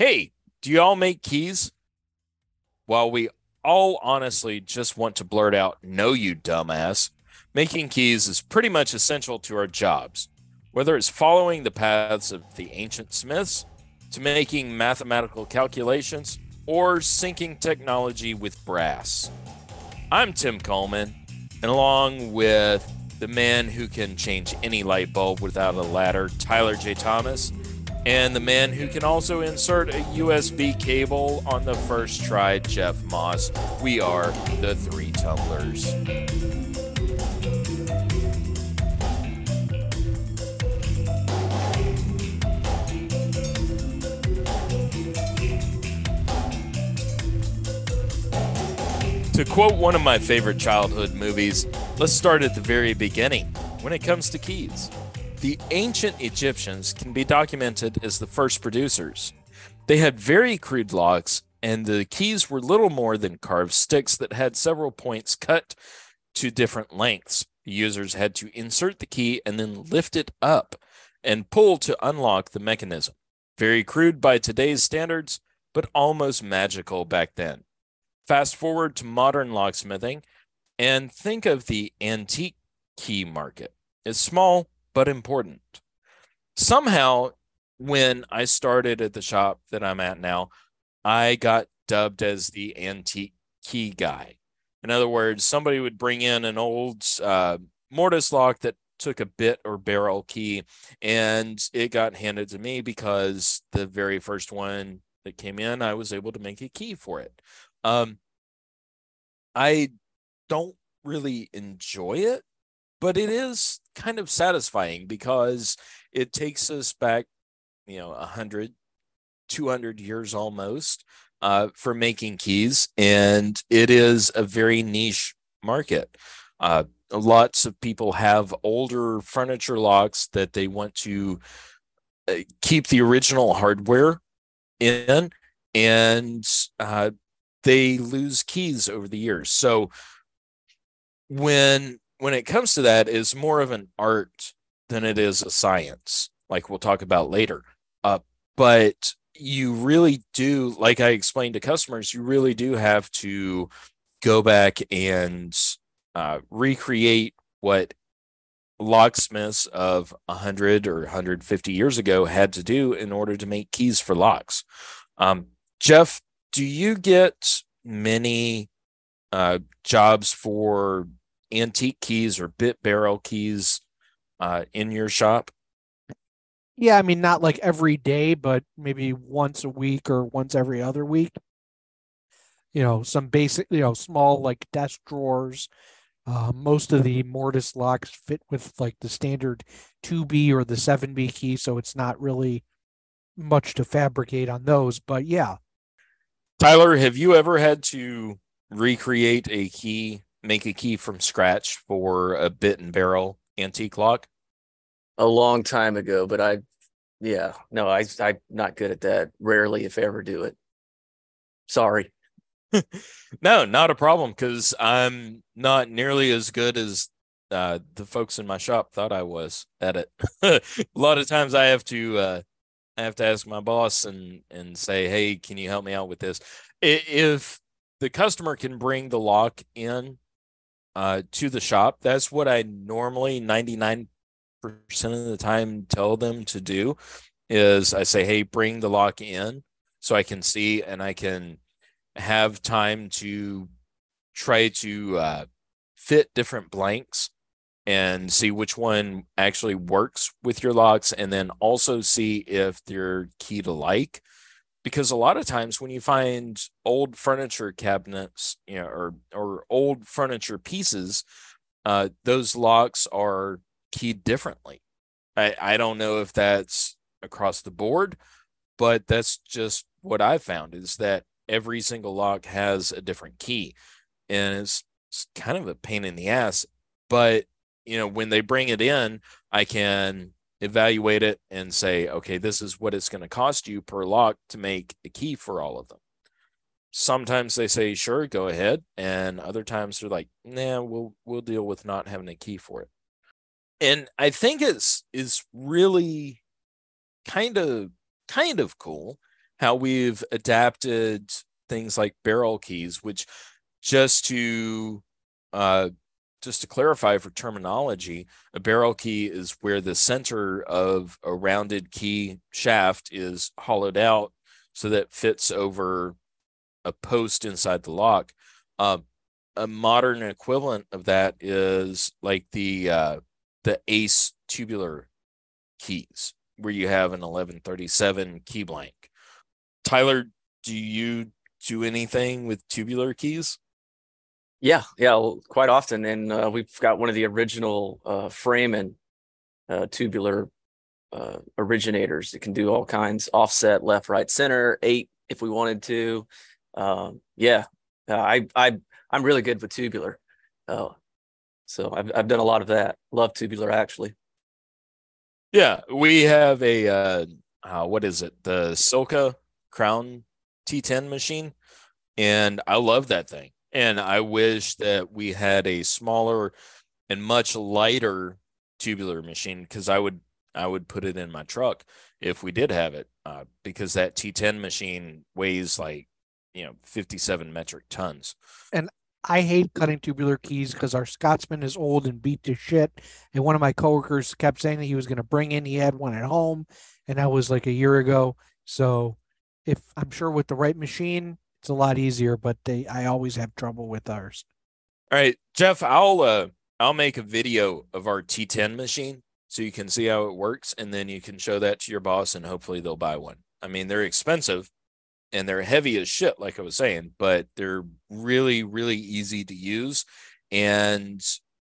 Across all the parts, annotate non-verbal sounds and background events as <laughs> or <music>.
Hey, do you all make keys? While we all honestly just want to blurt out, no, you dumbass, making keys is pretty much essential to our jobs. Whether it's following the paths of the ancient smiths, to making mathematical calculations, or syncing technology with brass. I'm Tim Coleman, and along with the man who can change any light bulb without a ladder, Tyler J. Thomas, and the man who can also insert a USB cable on the first try, Jeff Moss. We are the Three Tumblers. To quote one of my favorite childhood movies, let's start at the very beginning when it comes to keys. The ancient Egyptians can be documented as the first producers. They had very crude locks, and the keys were little more than carved sticks that had several points cut to different lengths. The users had to insert the key and then lift it up and pull to unlock the mechanism. Very crude by today's standards, but almost magical back then. Fast forward to modern locksmithing and think of the antique key market. It's small but important. Somehow, when I started at the shop that I'm at now, I got dubbed as the antique key guy. In other words, somebody would bring in an old uh, mortise lock that took a bit or barrel key, and it got handed to me because the very first one that came in, I was able to make a key for it. Um, I don't really enjoy it, but it is kind of satisfying because it takes us back, you know, 100, 200 years almost uh, for making keys. And it is a very niche market. Uh, lots of people have older furniture locks that they want to uh, keep the original hardware in and uh, they lose keys over the years. So when when it comes to that, is more of an art than it is a science, like we'll talk about later. Uh, but you really do, like I explained to customers, you really do have to go back and uh, recreate what locksmiths of 100 or 150 years ago had to do in order to make keys for locks. Um, Jeff, do you get many uh, jobs for antique keys or bit barrel keys uh, in your shop? Yeah, I mean, not like every day, but maybe once a week or once every other week. You know, some basic, you know, small like desk drawers. Uh, most of the mortise locks fit with like the standard 2B or the 7B key, so it's not really much to fabricate on those. But yeah, Tyler, have you ever had to recreate a key, make a key from scratch for a bit and barrel antique lock? A long time ago, but I, yeah, no, I, I'm not good at that. Rarely, if ever, do it. Sorry. <laughs> no, not a problem because I'm not nearly as good as uh, the folks in my shop thought I was at it. <laughs> a lot of times I have to uh, I have to ask my boss and and say, "Hey, can you help me out with this?" If the customer can bring the lock in uh, to the shop, that's what I normally 99% of the time tell them to do is I say, "Hey, bring the lock in so I can see and I can have time to try to uh, fit different blanks and see which one actually works with your locks and then also see if they're key to like because a lot of times when you find old furniture cabinets you know or or old furniture pieces uh those locks are keyed differently. I i don't know if that's across the board but that's just what i found is that every single lock has a different key and it's, it's kind of a pain in the ass but you know, when they bring it in, I can evaluate it and say, okay, this is what it's going to cost you per lock to make a key for all of them. Sometimes they say, sure, go ahead. And other times they're like, nah, we'll we'll deal with not having a key for it. And I think it's is really kind of kind of cool how we've adapted things like barrel keys, which just to uh, just to clarify for terminology, a barrel key is where the center of a rounded key shaft is hollowed out so that fits over a post inside the lock. Uh, a modern equivalent of that is like the uh, the Ace tubular keys, where you have an 1137 key blank. Tyler, do you do anything with tubular keys? Yeah, yeah, well, quite often, and uh, we've got one of the original uh, and uh, tubular uh, originators that can do all kinds, offset, left, right, center, eight if we wanted to. Um, yeah, uh, I I I'm really good with tubular, uh, so I've I've done a lot of that. Love tubular actually. Yeah, we have a what is it? The Silca Crown T10 machine, and I love that thing. And I wish that we had a smaller and much lighter tubular machine because I would I would put it in my truck if we did have it uh, because that T10 machine weighs like you know 57 metric tons. And I hate cutting tubular keys because our Scotsman is old and beat to shit. And one of my coworkers kept saying that he was going to bring in, he had one at home, and that was like a year ago. So, if I'm sure with the right machine, it's a lot easier. But they, I always have trouble with ours. All right, Jeff, I'll uh, I'll make a video of our T10 machine so you can see how it works, and then you can show that to your boss, and hopefully they'll buy one. I mean, they're expensive, and they're heavy as shit, like I was saying, but they're really, really easy to use. And,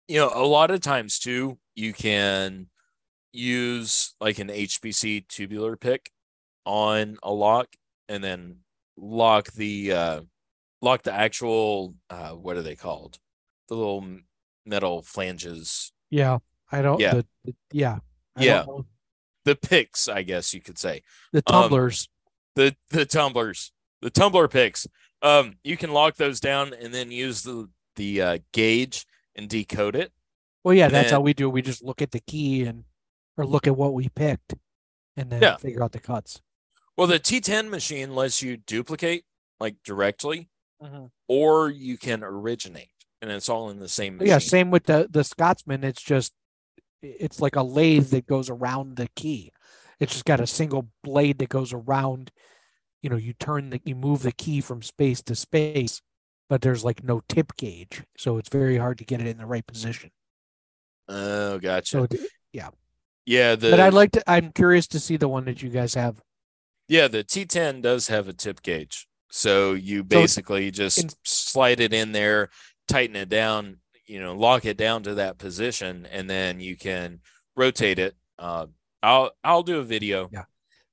you know, a lot of times too, you can use like an HPC tubular pick on a lock and then lock the, uh, lock the actual, uh, what are they called? The little metal flanges. Yeah. I don't, Yeah. The, the- yeah. I Yeah. The picks, I guess you could say. The Um, tumblers. the the tumblers, the tumbler picks. Um, you can lock those down and then use the the uh, gauge and decode it. well, yeah, that's how we do. it. We just look at the key and, or look at what we picked and then Yeah. figure out the cuts. Well, the T10 machine lets you duplicate like directly, Mm-hmm. or you can originate, and it's all in the same. Machine. Yeah, same with the the Scotsman. It's just it's like a lathe that goes around the key. It's just got a single blade that goes around. You know, you turn the you move the key from space to space, but there's like no tip gauge, so it's very hard to get it in the right position. Oh, gotcha. So, it- yeah, the but I'd like to. I'm curious to see the one that you guys have. Yeah the T10 does have a tip gauge, so you So basically just in- slide it in there, tighten it down, you know, lock it down to that position, and then you can rotate it. Uh, I'll I'll do a video. Yeah.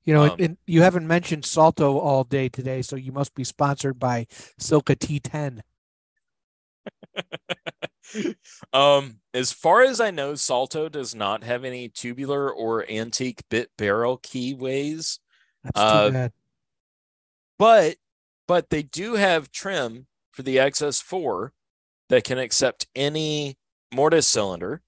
You know, Um, and you haven't mentioned Salto all day today, so you must be sponsored by Silca T10. <laughs> um, as far as I know, Salto does not have any tubular or antique bit barrel keyways, That's Uh, too bad. but but they do have trim for the XS4 that can accept any mortise cylinder.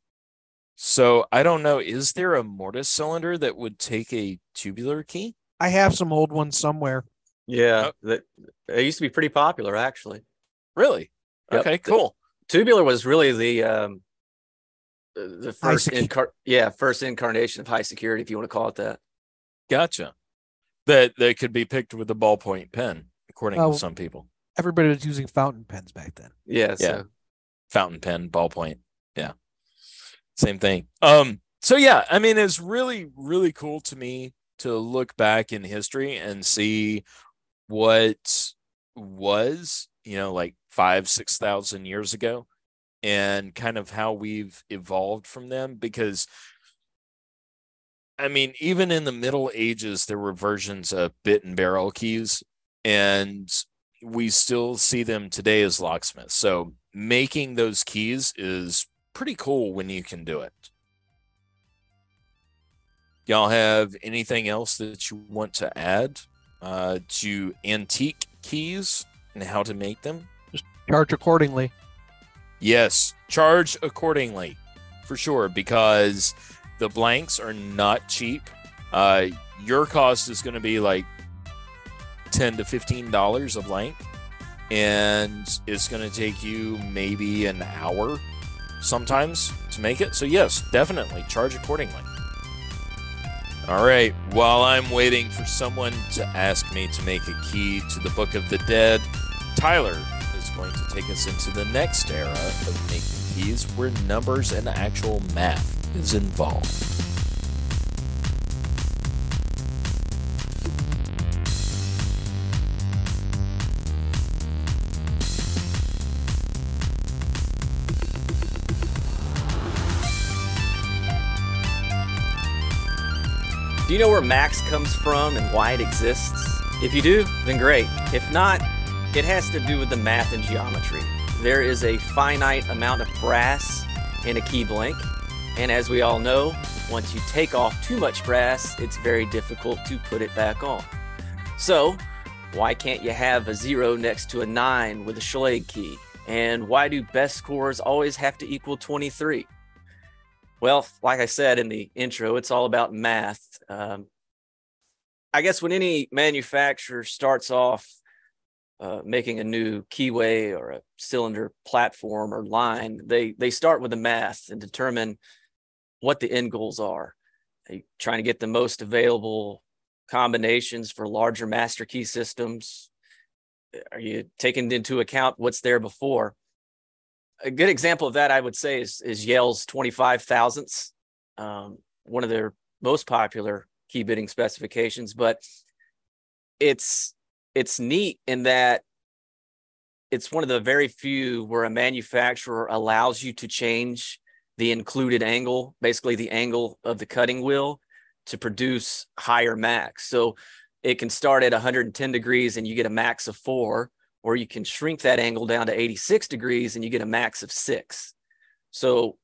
So I don't know, is there a mortise cylinder that would take a tubular key? I have some old ones somewhere. Yeah, Oh. that it used to be pretty popular actually. Really? Yep. Okay, cool. Tubular was really the um the the first incar- yeah first incarnation of high security if you want to call it that. Gotcha. That that could be picked with a ballpoint pen, according to some people. Everybody was using fountain pens back then. Yeah, Yeah. so fountain pen, ballpoint. Yeah. Same thing. Um, so yeah, I mean, it's really, really cool to me to look back in history and see what was, you know, like five, six thousand years ago and kind of how we've evolved from them because I mean, even in the Middle Ages, there were versions of bit and barrel keys, and we still see them today as locksmiths. So making those keys is pretty cool when you can do it. Y'all have anything else that you want to add uh, to antique keys and how to make them? Just charge accordingly. Yes, charge accordingly for sure because the blanks are not cheap. Uh, your cost is going to be like 10 to 15 dollars of blank, and it's going to take you maybe an hour sometimes to make it. So yes definitely charge accordingly. All right while i'm waiting for someone to ask me to make a key to the book of the dead tyler is going to take us into the next era of making keys. Where numbers and actual math is involved Do you know where max comes from and why it exists? If you do, then great. If not, it has to do with the math and geometry. There is a finite amount of brass in a key blank, and as we all know, once you take off too much brass, it's very difficult to put it back on. So, why can't you have a zero next to a nine with a Schlage key? And why do Best cores always have to equal 23? Well, like I said in the intro, it's all about math. Um, I guess when any manufacturer starts off uh, making a new keyway or a cylinder platform or line, they they start with the math and determine what the end goals are. They trying to get the most available combinations for larger master key systems. Are you taking into account what's there before? a good example of that I would say is is Yale's 25 thousandths, um, one of their most popular key bitting specifications. But it's it's neat in that it's one of the very few where a manufacturer allows you to change the included angle, basically the angle of the cutting wheel, to produce higher max. So it can start at 110 degrees and you get a max of four or you can shrink that angle down to 86 degrees and you get a max of six. So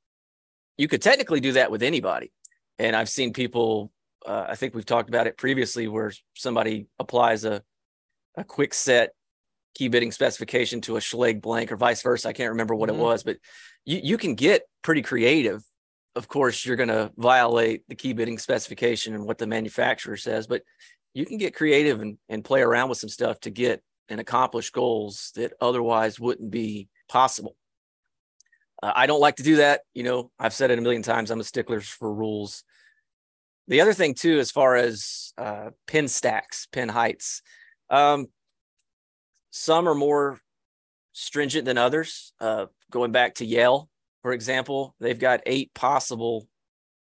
you could technically do that with anybody. And I've seen people, uh, I think we've talked about it previously, where somebody applies a, a Kwikset key bitting specification to a Schlage blank or vice versa. I can't remember what mm-hmm. it was, but you, you can get pretty creative. Of course, you're going to violate the key bitting specification and what the manufacturer says, but you can get creative and, and play around with some stuff to get and accomplish goals that otherwise wouldn't be possible. Uh, I don't like to do that. You know, I've said it a million times. I'm a stickler for rules. The other thing too, as far as uh, pin stacks, pin heights, um, some are more stringent than others. Uh, going back to Yale, for example, they've got eight possible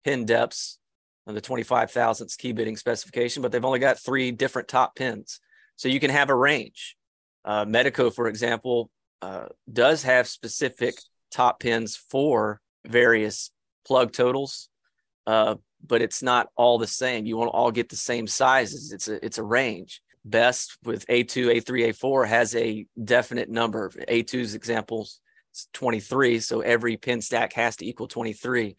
pin depths on the 25 thousandths key bitting specification, but they've only got three different top pins. So you can have a range. Uh, Medeco, for example, uh, does have specific top pins for various plug totals, uh, but it's not all the same. You won't all get the same sizes. It's a it's a range. Best with A2, A3, A4 has a definite number. A2's examples 23, so every pin stack has to equal 23.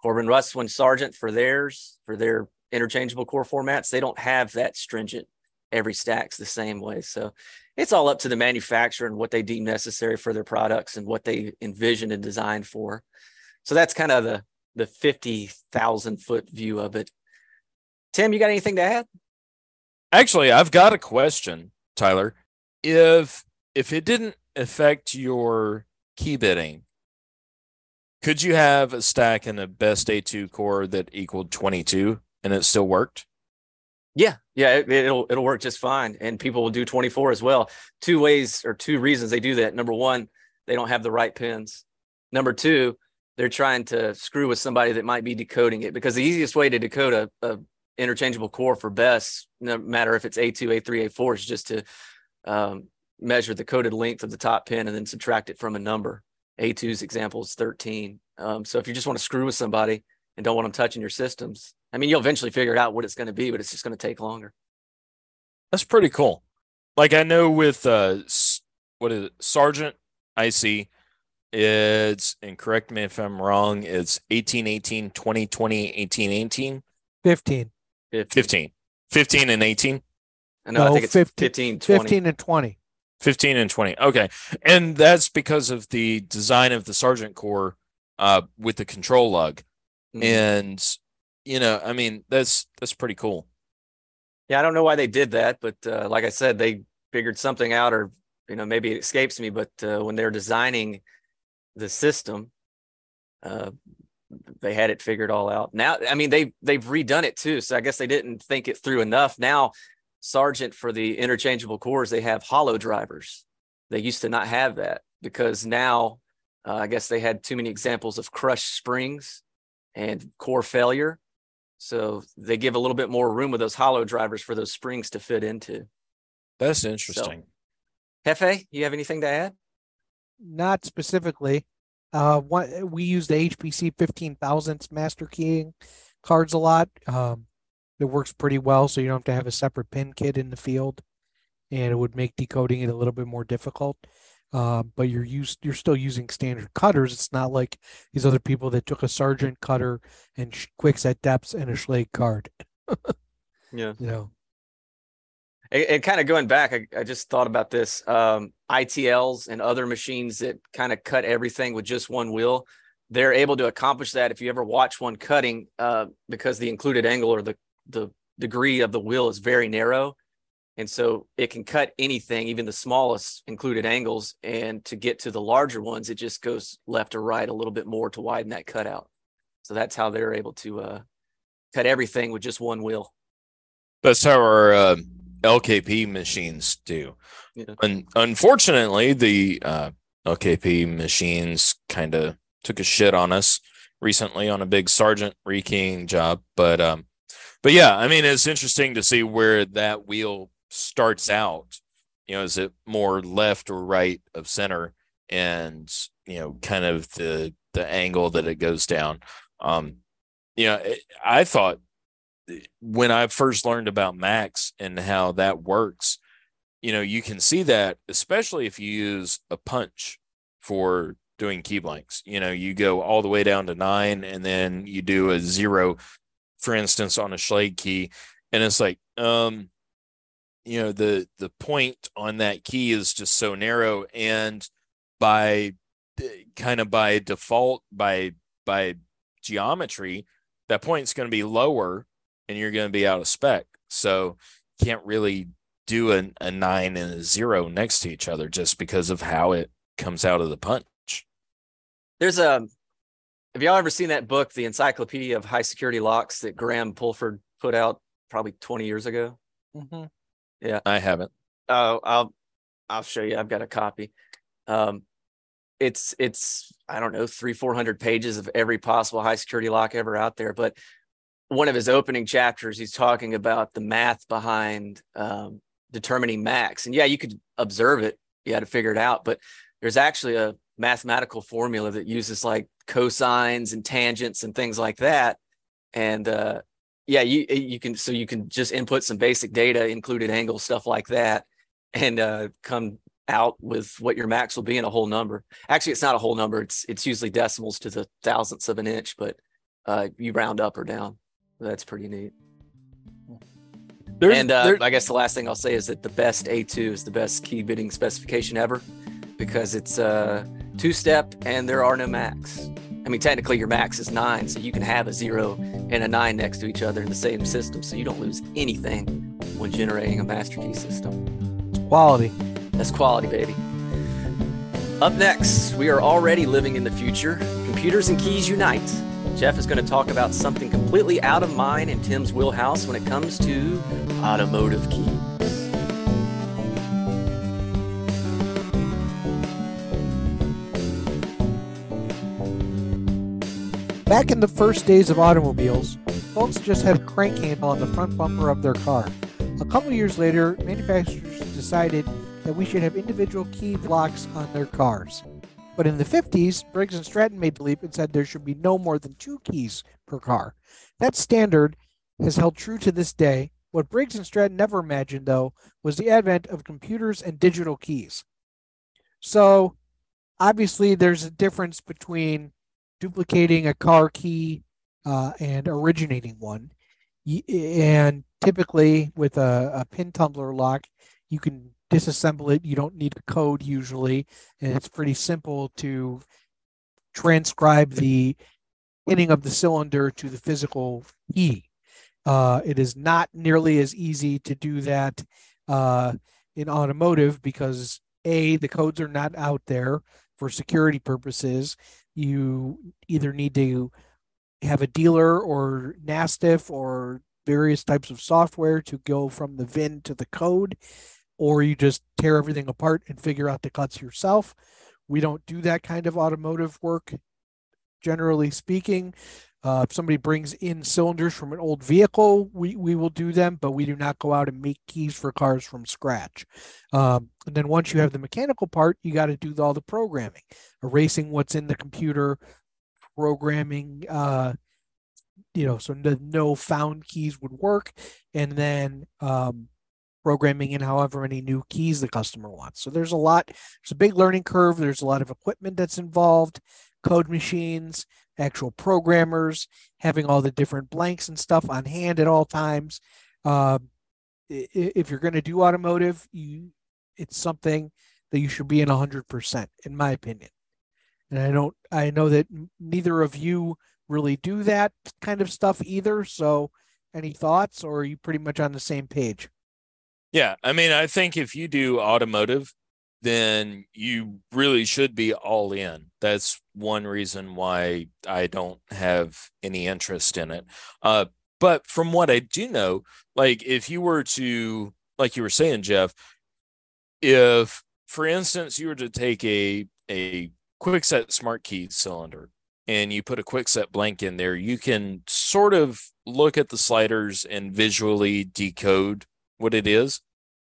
Corbin Russwin Sargent for theirs, for their interchangeable core formats, they don't have that stringent every stack's the same way. So it's all up to the manufacturer and what they deem necessary for their products and what they envision and design for. So that's kind of the the 50,000 foot view of it. Tim, you got anything to add? Actually, I've got a question, Tyler. If if it didn't affect your key bitting, could you have a stack in a best A2 core that equaled 22 and it still worked? Yeah, yeah, it, will it'll work just fine, and people will do 24 as well. Two ways or two reasons they do that. Number one, they don't have the right pins. Number two, they're trying to screw with somebody that might be decoding it because the easiest way to decode a, a interchangeable core for best, no matter if it's A2, A3, A4, is just to um, measure the coded length of the top pin and then subtract it from a number. A2's example is 13. Um, so if you just want to screw with somebody and don't want them touching your systems, I mean, you'll eventually figure out what it's going to be, but it's just going to take longer. That's pretty cool. Like I know with uh, what is it, Sargent IC, it's and correct me if I'm wrong. It's 18, 18, 20, 20, 18, 18, 15, 15, 15 and 18. No, no I think it's 15, 15, 20. 15 and 20. 15 and 20. Okay. And that's because of the design of the Sargent core uh, with the control lug. Mm-hmm. And you know, I mean, that's that's pretty cool. Yeah, I don't know why they did that, but uh, like I said, they figured something out, or you know, maybe it escapes me. But uh, when they're designing the system, uh, they had it figured all out. Now, I mean, they they've redone it too, so I guess they didn't think it through enough. Now, Sargent for the interchangeable cores, they have hollow drivers. They used to not have that because now, uh, I guess they had too many examples of crushed springs and core failure. So they give a little bit more room with those hollow drivers for those springs to fit into. That's interesting. So, Hefe, you have anything to add? Not specifically. Uh, one, we use the HPC 15,000 master keying cards a lot. Um, it works pretty well, so you don't have to have a separate pin kit in the field, and it would make decoding it a little bit more difficult. Uh, but you're used, you're still using standard cutters. It's not like these other people that took a Sargent cutter and sh- Kwikset depths and a Schlage card. <laughs> yeah, you know. And, kind of going back, I, I, just thought about this. Um, ITLs and other machines that kind of cut everything with just one wheel, they're able to accomplish that. If you ever watch one cutting, uh, because the included angle or the the degree of the wheel is very narrow, and so it can cut anything, even the smallest included angles. And to get to the larger ones, it just goes left or right a little bit more to widen that cutout. So that's how they're able to uh, cut everything with just one wheel. That's how our uh, LKP machines do. Yeah. And unfortunately, the uh, LKP machines kind of took a shit on us recently on a big Sargent rekeying job. But um, but yeah, I mean, it's interesting to see where that wheel starts out. You know, is it more left or right of center, and you know, kind of the the angle that it goes down. Um, you know, I thought when I first learned about Max and how that works, you know, you can see that, especially if you use a punch for doing key blanks. You know, you go all the way down to nine and then you do a zero, for instance, on a Schlage key. And it's like, um, you know, the the point on that key is just so narrow. And by kind of by default, by by geometry, that point is going to be lower and you're going to be out of spec. So can't really do a, a nine and a zero next to each other just because of how it comes out of the punch. There's a have y'all ever seen that book, The Encyclopedia of High Security Locks that Graham Pulford put out probably 20 years ago? Mm-hmm. Yeah. I haven't. Oh, I'll I'll show you. I've got a copy. Um it's it's I don't know, three, four hundred pages of every possible high security lock ever out there. But one of his opening chapters, he's talking about the math behind um, determining max. And yeah, you could observe it, you had to figure it out, but there's actually a mathematical formula that uses like cosines and tangents and things like that. And uh, yeah, you you can so you can just input some basic data, included angles, stuff like that, and uh, come out with what your max will be in a whole number. Actually, it's not a whole number; it's it's usually decimals to the thousandths of an inch, but uh, you round up or down. That's pretty neat. There's, and uh, I guess the last thing I'll say is that the best A2 is the best key bitting specification ever because it's a uh, two step and there are no max. I mean, technically, your max is nine, so you can have a zero and a nine next to each other in the same system, so you don't lose anything when generating a master key system. It's quality. That's quality, baby. Up next, we are already living in the future. Computers and keys unite. Jeff is going to talk about something completely out of mine and Tim's wheelhouse when it comes to automotive keys. Back in the first days of automobiles, folks just had a crank handle on the front bumper of their car. A couple years later, manufacturers decided that we should have individual key locks on their cars. But in the 50s, Briggs and Stratton made the leap and said there should be no more than two keys per car. That standard has held true to this day. What Briggs and Stratton never imagined, though, was the advent of computers and digital keys. So, obviously, there's a difference between duplicating a car key uh, and originating one. And typically, with a, a pin tumbler lock, you can disassemble it. You don't need a code usually, and it's pretty simple to transcribe the pinning of the cylinder to the physical key. Uh, it is not nearly as easy to do that uh, in automotive because a the codes are not out there for security purposes. You either need to have a dealer or NASTF or various types of software to go from the VIN to the code, or you just tear everything apart and figure out the cuts yourself. We don't do that kind of automotive work, generally speaking. Uh, if somebody brings in cylinders from an old vehicle, we, we will do them, but we do not go out and make keys for cars from scratch. Um, and then once you have the mechanical part, you got to do all the programming, erasing what's in the computer, programming, uh, you know, so the no found keys would work, and then um, programming in however many new keys the customer wants. So there's a lot, there's a big learning curve. There's a lot of equipment that's involved, code machines, actual programmers, having all the different blanks and stuff on hand at all times. Um, if you're going to do automotive, you it's something that you should be in 100% in my opinion. And I don't I know that neither of you really do that kind of stuff either, so any thoughts or are you pretty much on the same page? Yeah, I mean, I think if you do automotive, then you really should be all in. That's one reason why I don't have any interest in it. Uh, but from what I do know, like if you were to, like you were saying, Jeff, if, for instance, you were to take a a Kwikset smart key cylinder and you put a Kwikset blank in there, you can sort of look at the sliders and visually decode what it is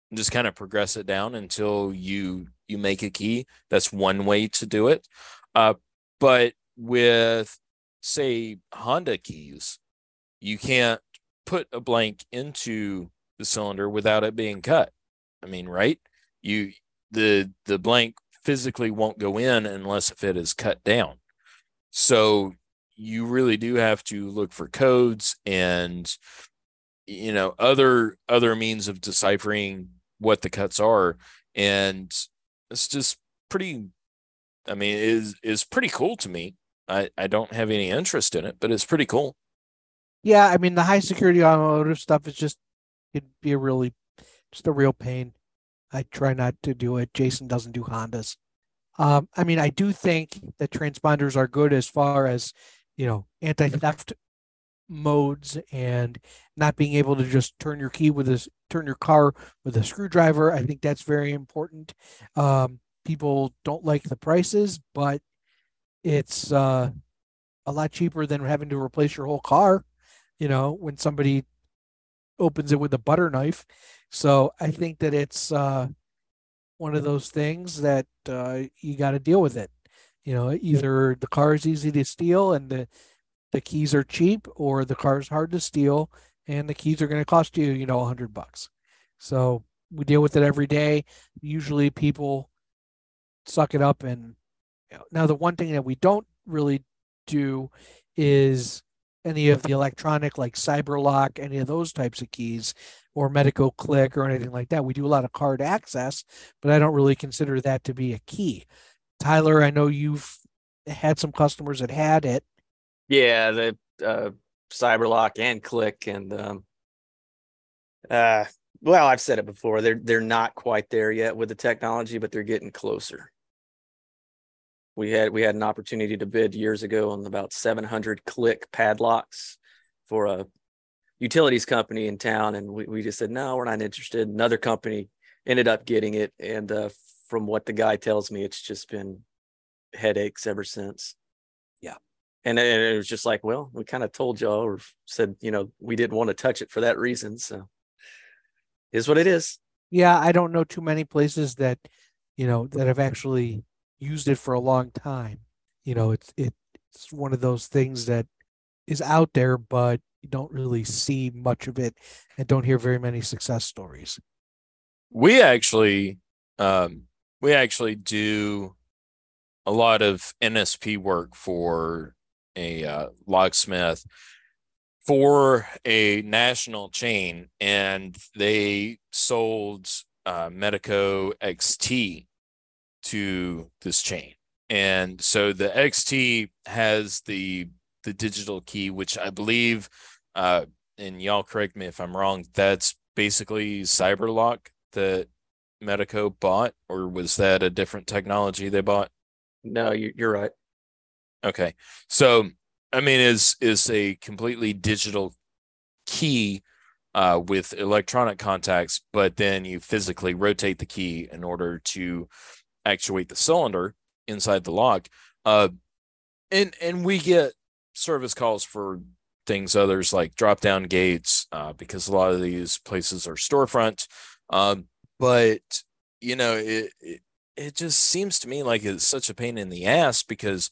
and just kind of progress it down until you you make a key. That's one way to do it. Uh, but with say Honda keys, you can't put a blank into the cylinder without it being cut. I mean, right? You the the blank physically won't go in unless if it is cut down. So you really do have to look for codes and you know other other means of deciphering what the cuts are and it's just pretty i mean is is pretty cool to me i i don't have any interest in it but it's pretty cool yeah i mean the high security automotive stuff is just it'd be a really just a real pain I try not to do it. Jason doesn't do Hondas. Um, I mean, I do think that transponders are good as far as, you know, anti theft modes and not being able to just turn your key with a turn your car with a screwdriver. I think that's very important. Um, people don't like the prices, but it's uh, a lot cheaper than having to replace your whole car. You know, when somebody opens it with a butter knife. So I think that it's uh, one of those things that uh, you got to deal with it. You know, either the car is easy to steal and the the keys are cheap, or the car is hard to steal and the keys are going to cost you, you know, a hundred bucks. So we deal with it every day. Usually, people suck it up and you know, now the one thing that we don't really do is any of the electronic like cyberlock any of those types of keys or Medeco click or anything like that we do a lot of card access but i don't really consider that to be a key tyler i know you've had some customers that had it yeah the uh, cyberlock and click and um uh well i've said it before they're they're not quite there yet with the technology but they're getting closer. We had we had an opportunity to bid years ago on about 700 click padlocks for a utilities company in town and we, we just said no we're not interested. Another company ended up getting it and uh, from what the guy tells me it's just been headaches ever since and it was just like well we kind of told y'all or said you know we didn't want to touch it for that reason so is what it is yeah i don't know too many places that you know that have actually used it for a long time. You know, it's it's one of those things that is out there, but you don't really see much of it and don't hear very many success stories. We actually um we actually do a lot of NSP work for a uh, locksmith for a national chain and they sold uh, Medeco XT to this chain. And so the XT has the the digital key, which I believe uh, and y'all correct me if I'm wrong, that's basically Cyberlock that Medeco bought, or was that a different technology they bought? No, you're right. Okay. So, I mean, is is a completely digital key uh, with electronic contacts, but then you physically rotate the key in order to actuate the cylinder inside the lock. Uh, and and we get service calls for things others like drop down gates uh, because a lot of these places are storefront. Um, but you know, it, it it just seems to me like it's such a pain in the ass because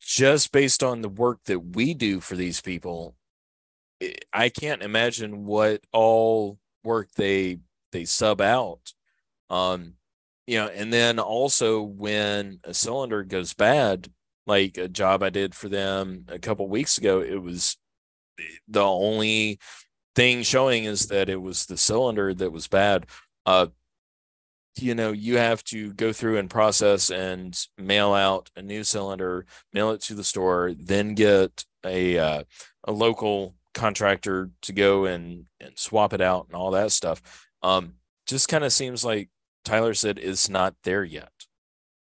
just based on the work that we do for these people, I can't imagine what all work they they sub out. Um, you know, and then also when a cylinder goes bad, like a job I did for them a couple weeks ago, it was the only thing showing is that it was the cylinder that was bad. Uh, you know, you have to go through and process and mail out a new cylinder, mail it to the store, then get a uh, a local contractor to go and and swap it out and all that stuff. Um, just kind of seems like Tyler said it's not there yet.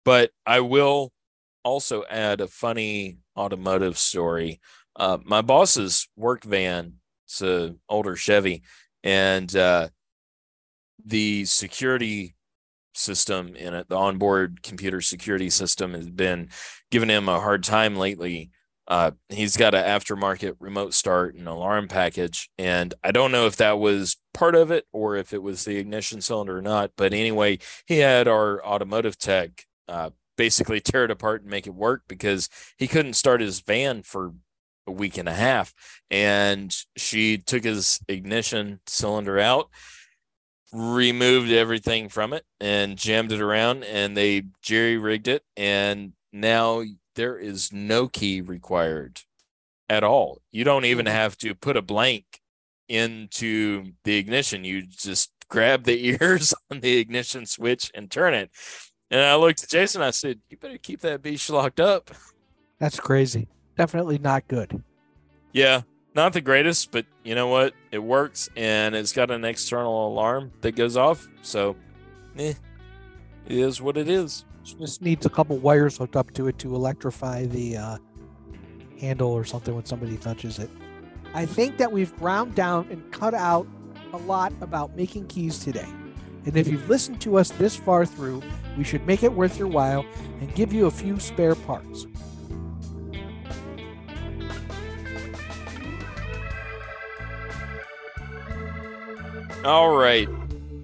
But I will also add a funny automotive story. Uh, my boss's work van, it's an older Chevy, and uh, the security system in it, the onboard computer security system, has been giving him a hard time lately. Uh, he's got an aftermarket remote start and alarm package, and I don't know if that was part of it or if it was the ignition cylinder or not. But anyway, he had our automotive tech uh, basically <laughs> tear it apart and make it work because he couldn't start his van for a week and a half. And she took his ignition cylinder out, removed everything from it, and jammed it around, and they jerry rigged it. And now there is no key required at all. You don't even Mm-hmm. have to put a blank into the ignition. You just grab the <laughs> ears on the ignition switch and turn it. And I looked at Jason. I said, "You better keep that beast locked up." That's crazy. Definitely not good. Yeah, not the greatest, but you know what? It works, and it's got an external alarm that goes off. So, eh, it is what it is. Just needs a couple wires hooked up to it to electrify the uh, handle or something when somebody touches it. I think that we've ground down and cut out a lot about making keys today. And if you've listened to us this far through, we should make it worth your while and give you a few spare parts. All right.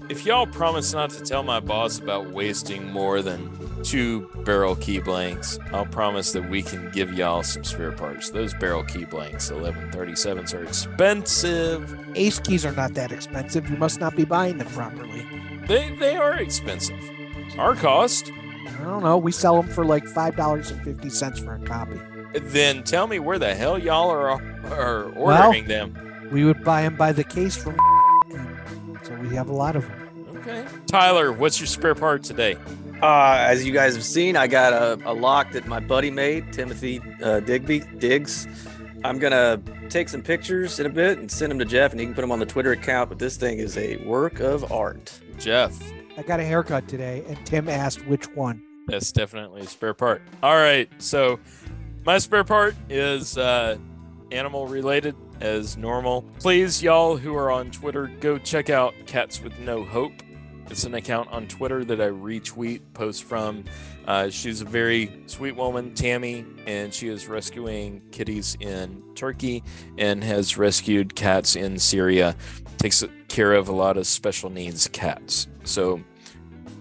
If y'all promise not to tell my boss about wasting more than two barrel key blanks, I'll promise that we can give y'all some spare parts. Those barrel key blanks, 1137s, are expensive. Ace keys are not that expensive. You must not be buying them properly. They they are expensive. Our cost. I don't know. We sell them for like $5.50 for a copy. Then tell me where the hell y'all are are ordering them. We would buy them by the case from so we have a lot of them. Okay. Tyler, what's your spare part today? Uh, as you guys have seen, I got a, a lock that my buddy made, Timothy uh, Digby Diggs. I'm gonna take some pictures in a bit and send them to Jeff, and he can put them on the Twitter account. But this thing is a work of art. Jeff. I got a haircut today, and Tim asked which one. That's definitely a spare part. All right. So my spare part is uh, animal related as normal. Please, y'all who are on Twitter, go check out Cats with No Hope. It's an account on Twitter that I retweet posts from. Uh, she's a very sweet woman, Tammy, and she is rescuing kitties in Turkey and has rescued cats in Syria. Takes care of a lot of special needs cats. So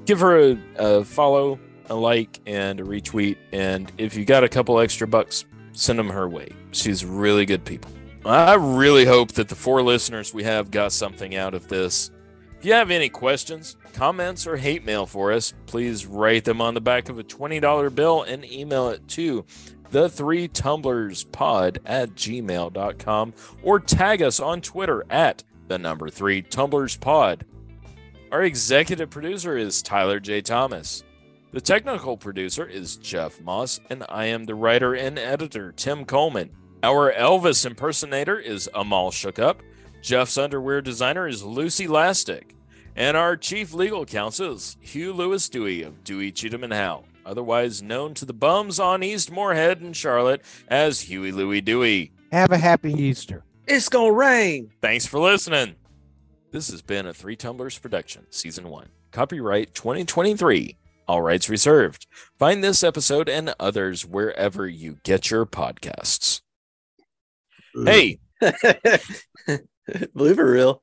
give her a, a follow, a like, and a retweet. And if you got a couple extra bucks, send them her way. She's really good people. I really hope that the four listeners we have got something out of this. If you have any questions, comments, or hate mail for us, please write them on the back of a $20 bill and email it to the three tumblers pod at gmail.com or tag us on Twitter at the number three tumblers pod. Our executive producer is Tyler J. Thomas. The technical producer is Jeff Moss, and I am the writer and editor, Tim Coleman. Our Elvis impersonator is Amal Shookup. Jeff's underwear designer is Lucy Lastic. And our chief legal counsel is Hugh Lewis Dewey of Dewey Cheatham and Howe, otherwise known to the bums on East Morehead and Charlotte as Huey Louie Dewey. Have a happy Easter. It's gonna rain. Thanks for listening. This has been a Three Tumblers production, season one. Copyright 2023. All rights reserved. Find this episode and others wherever you get your podcasts. Hey, <laughs> Believe it real.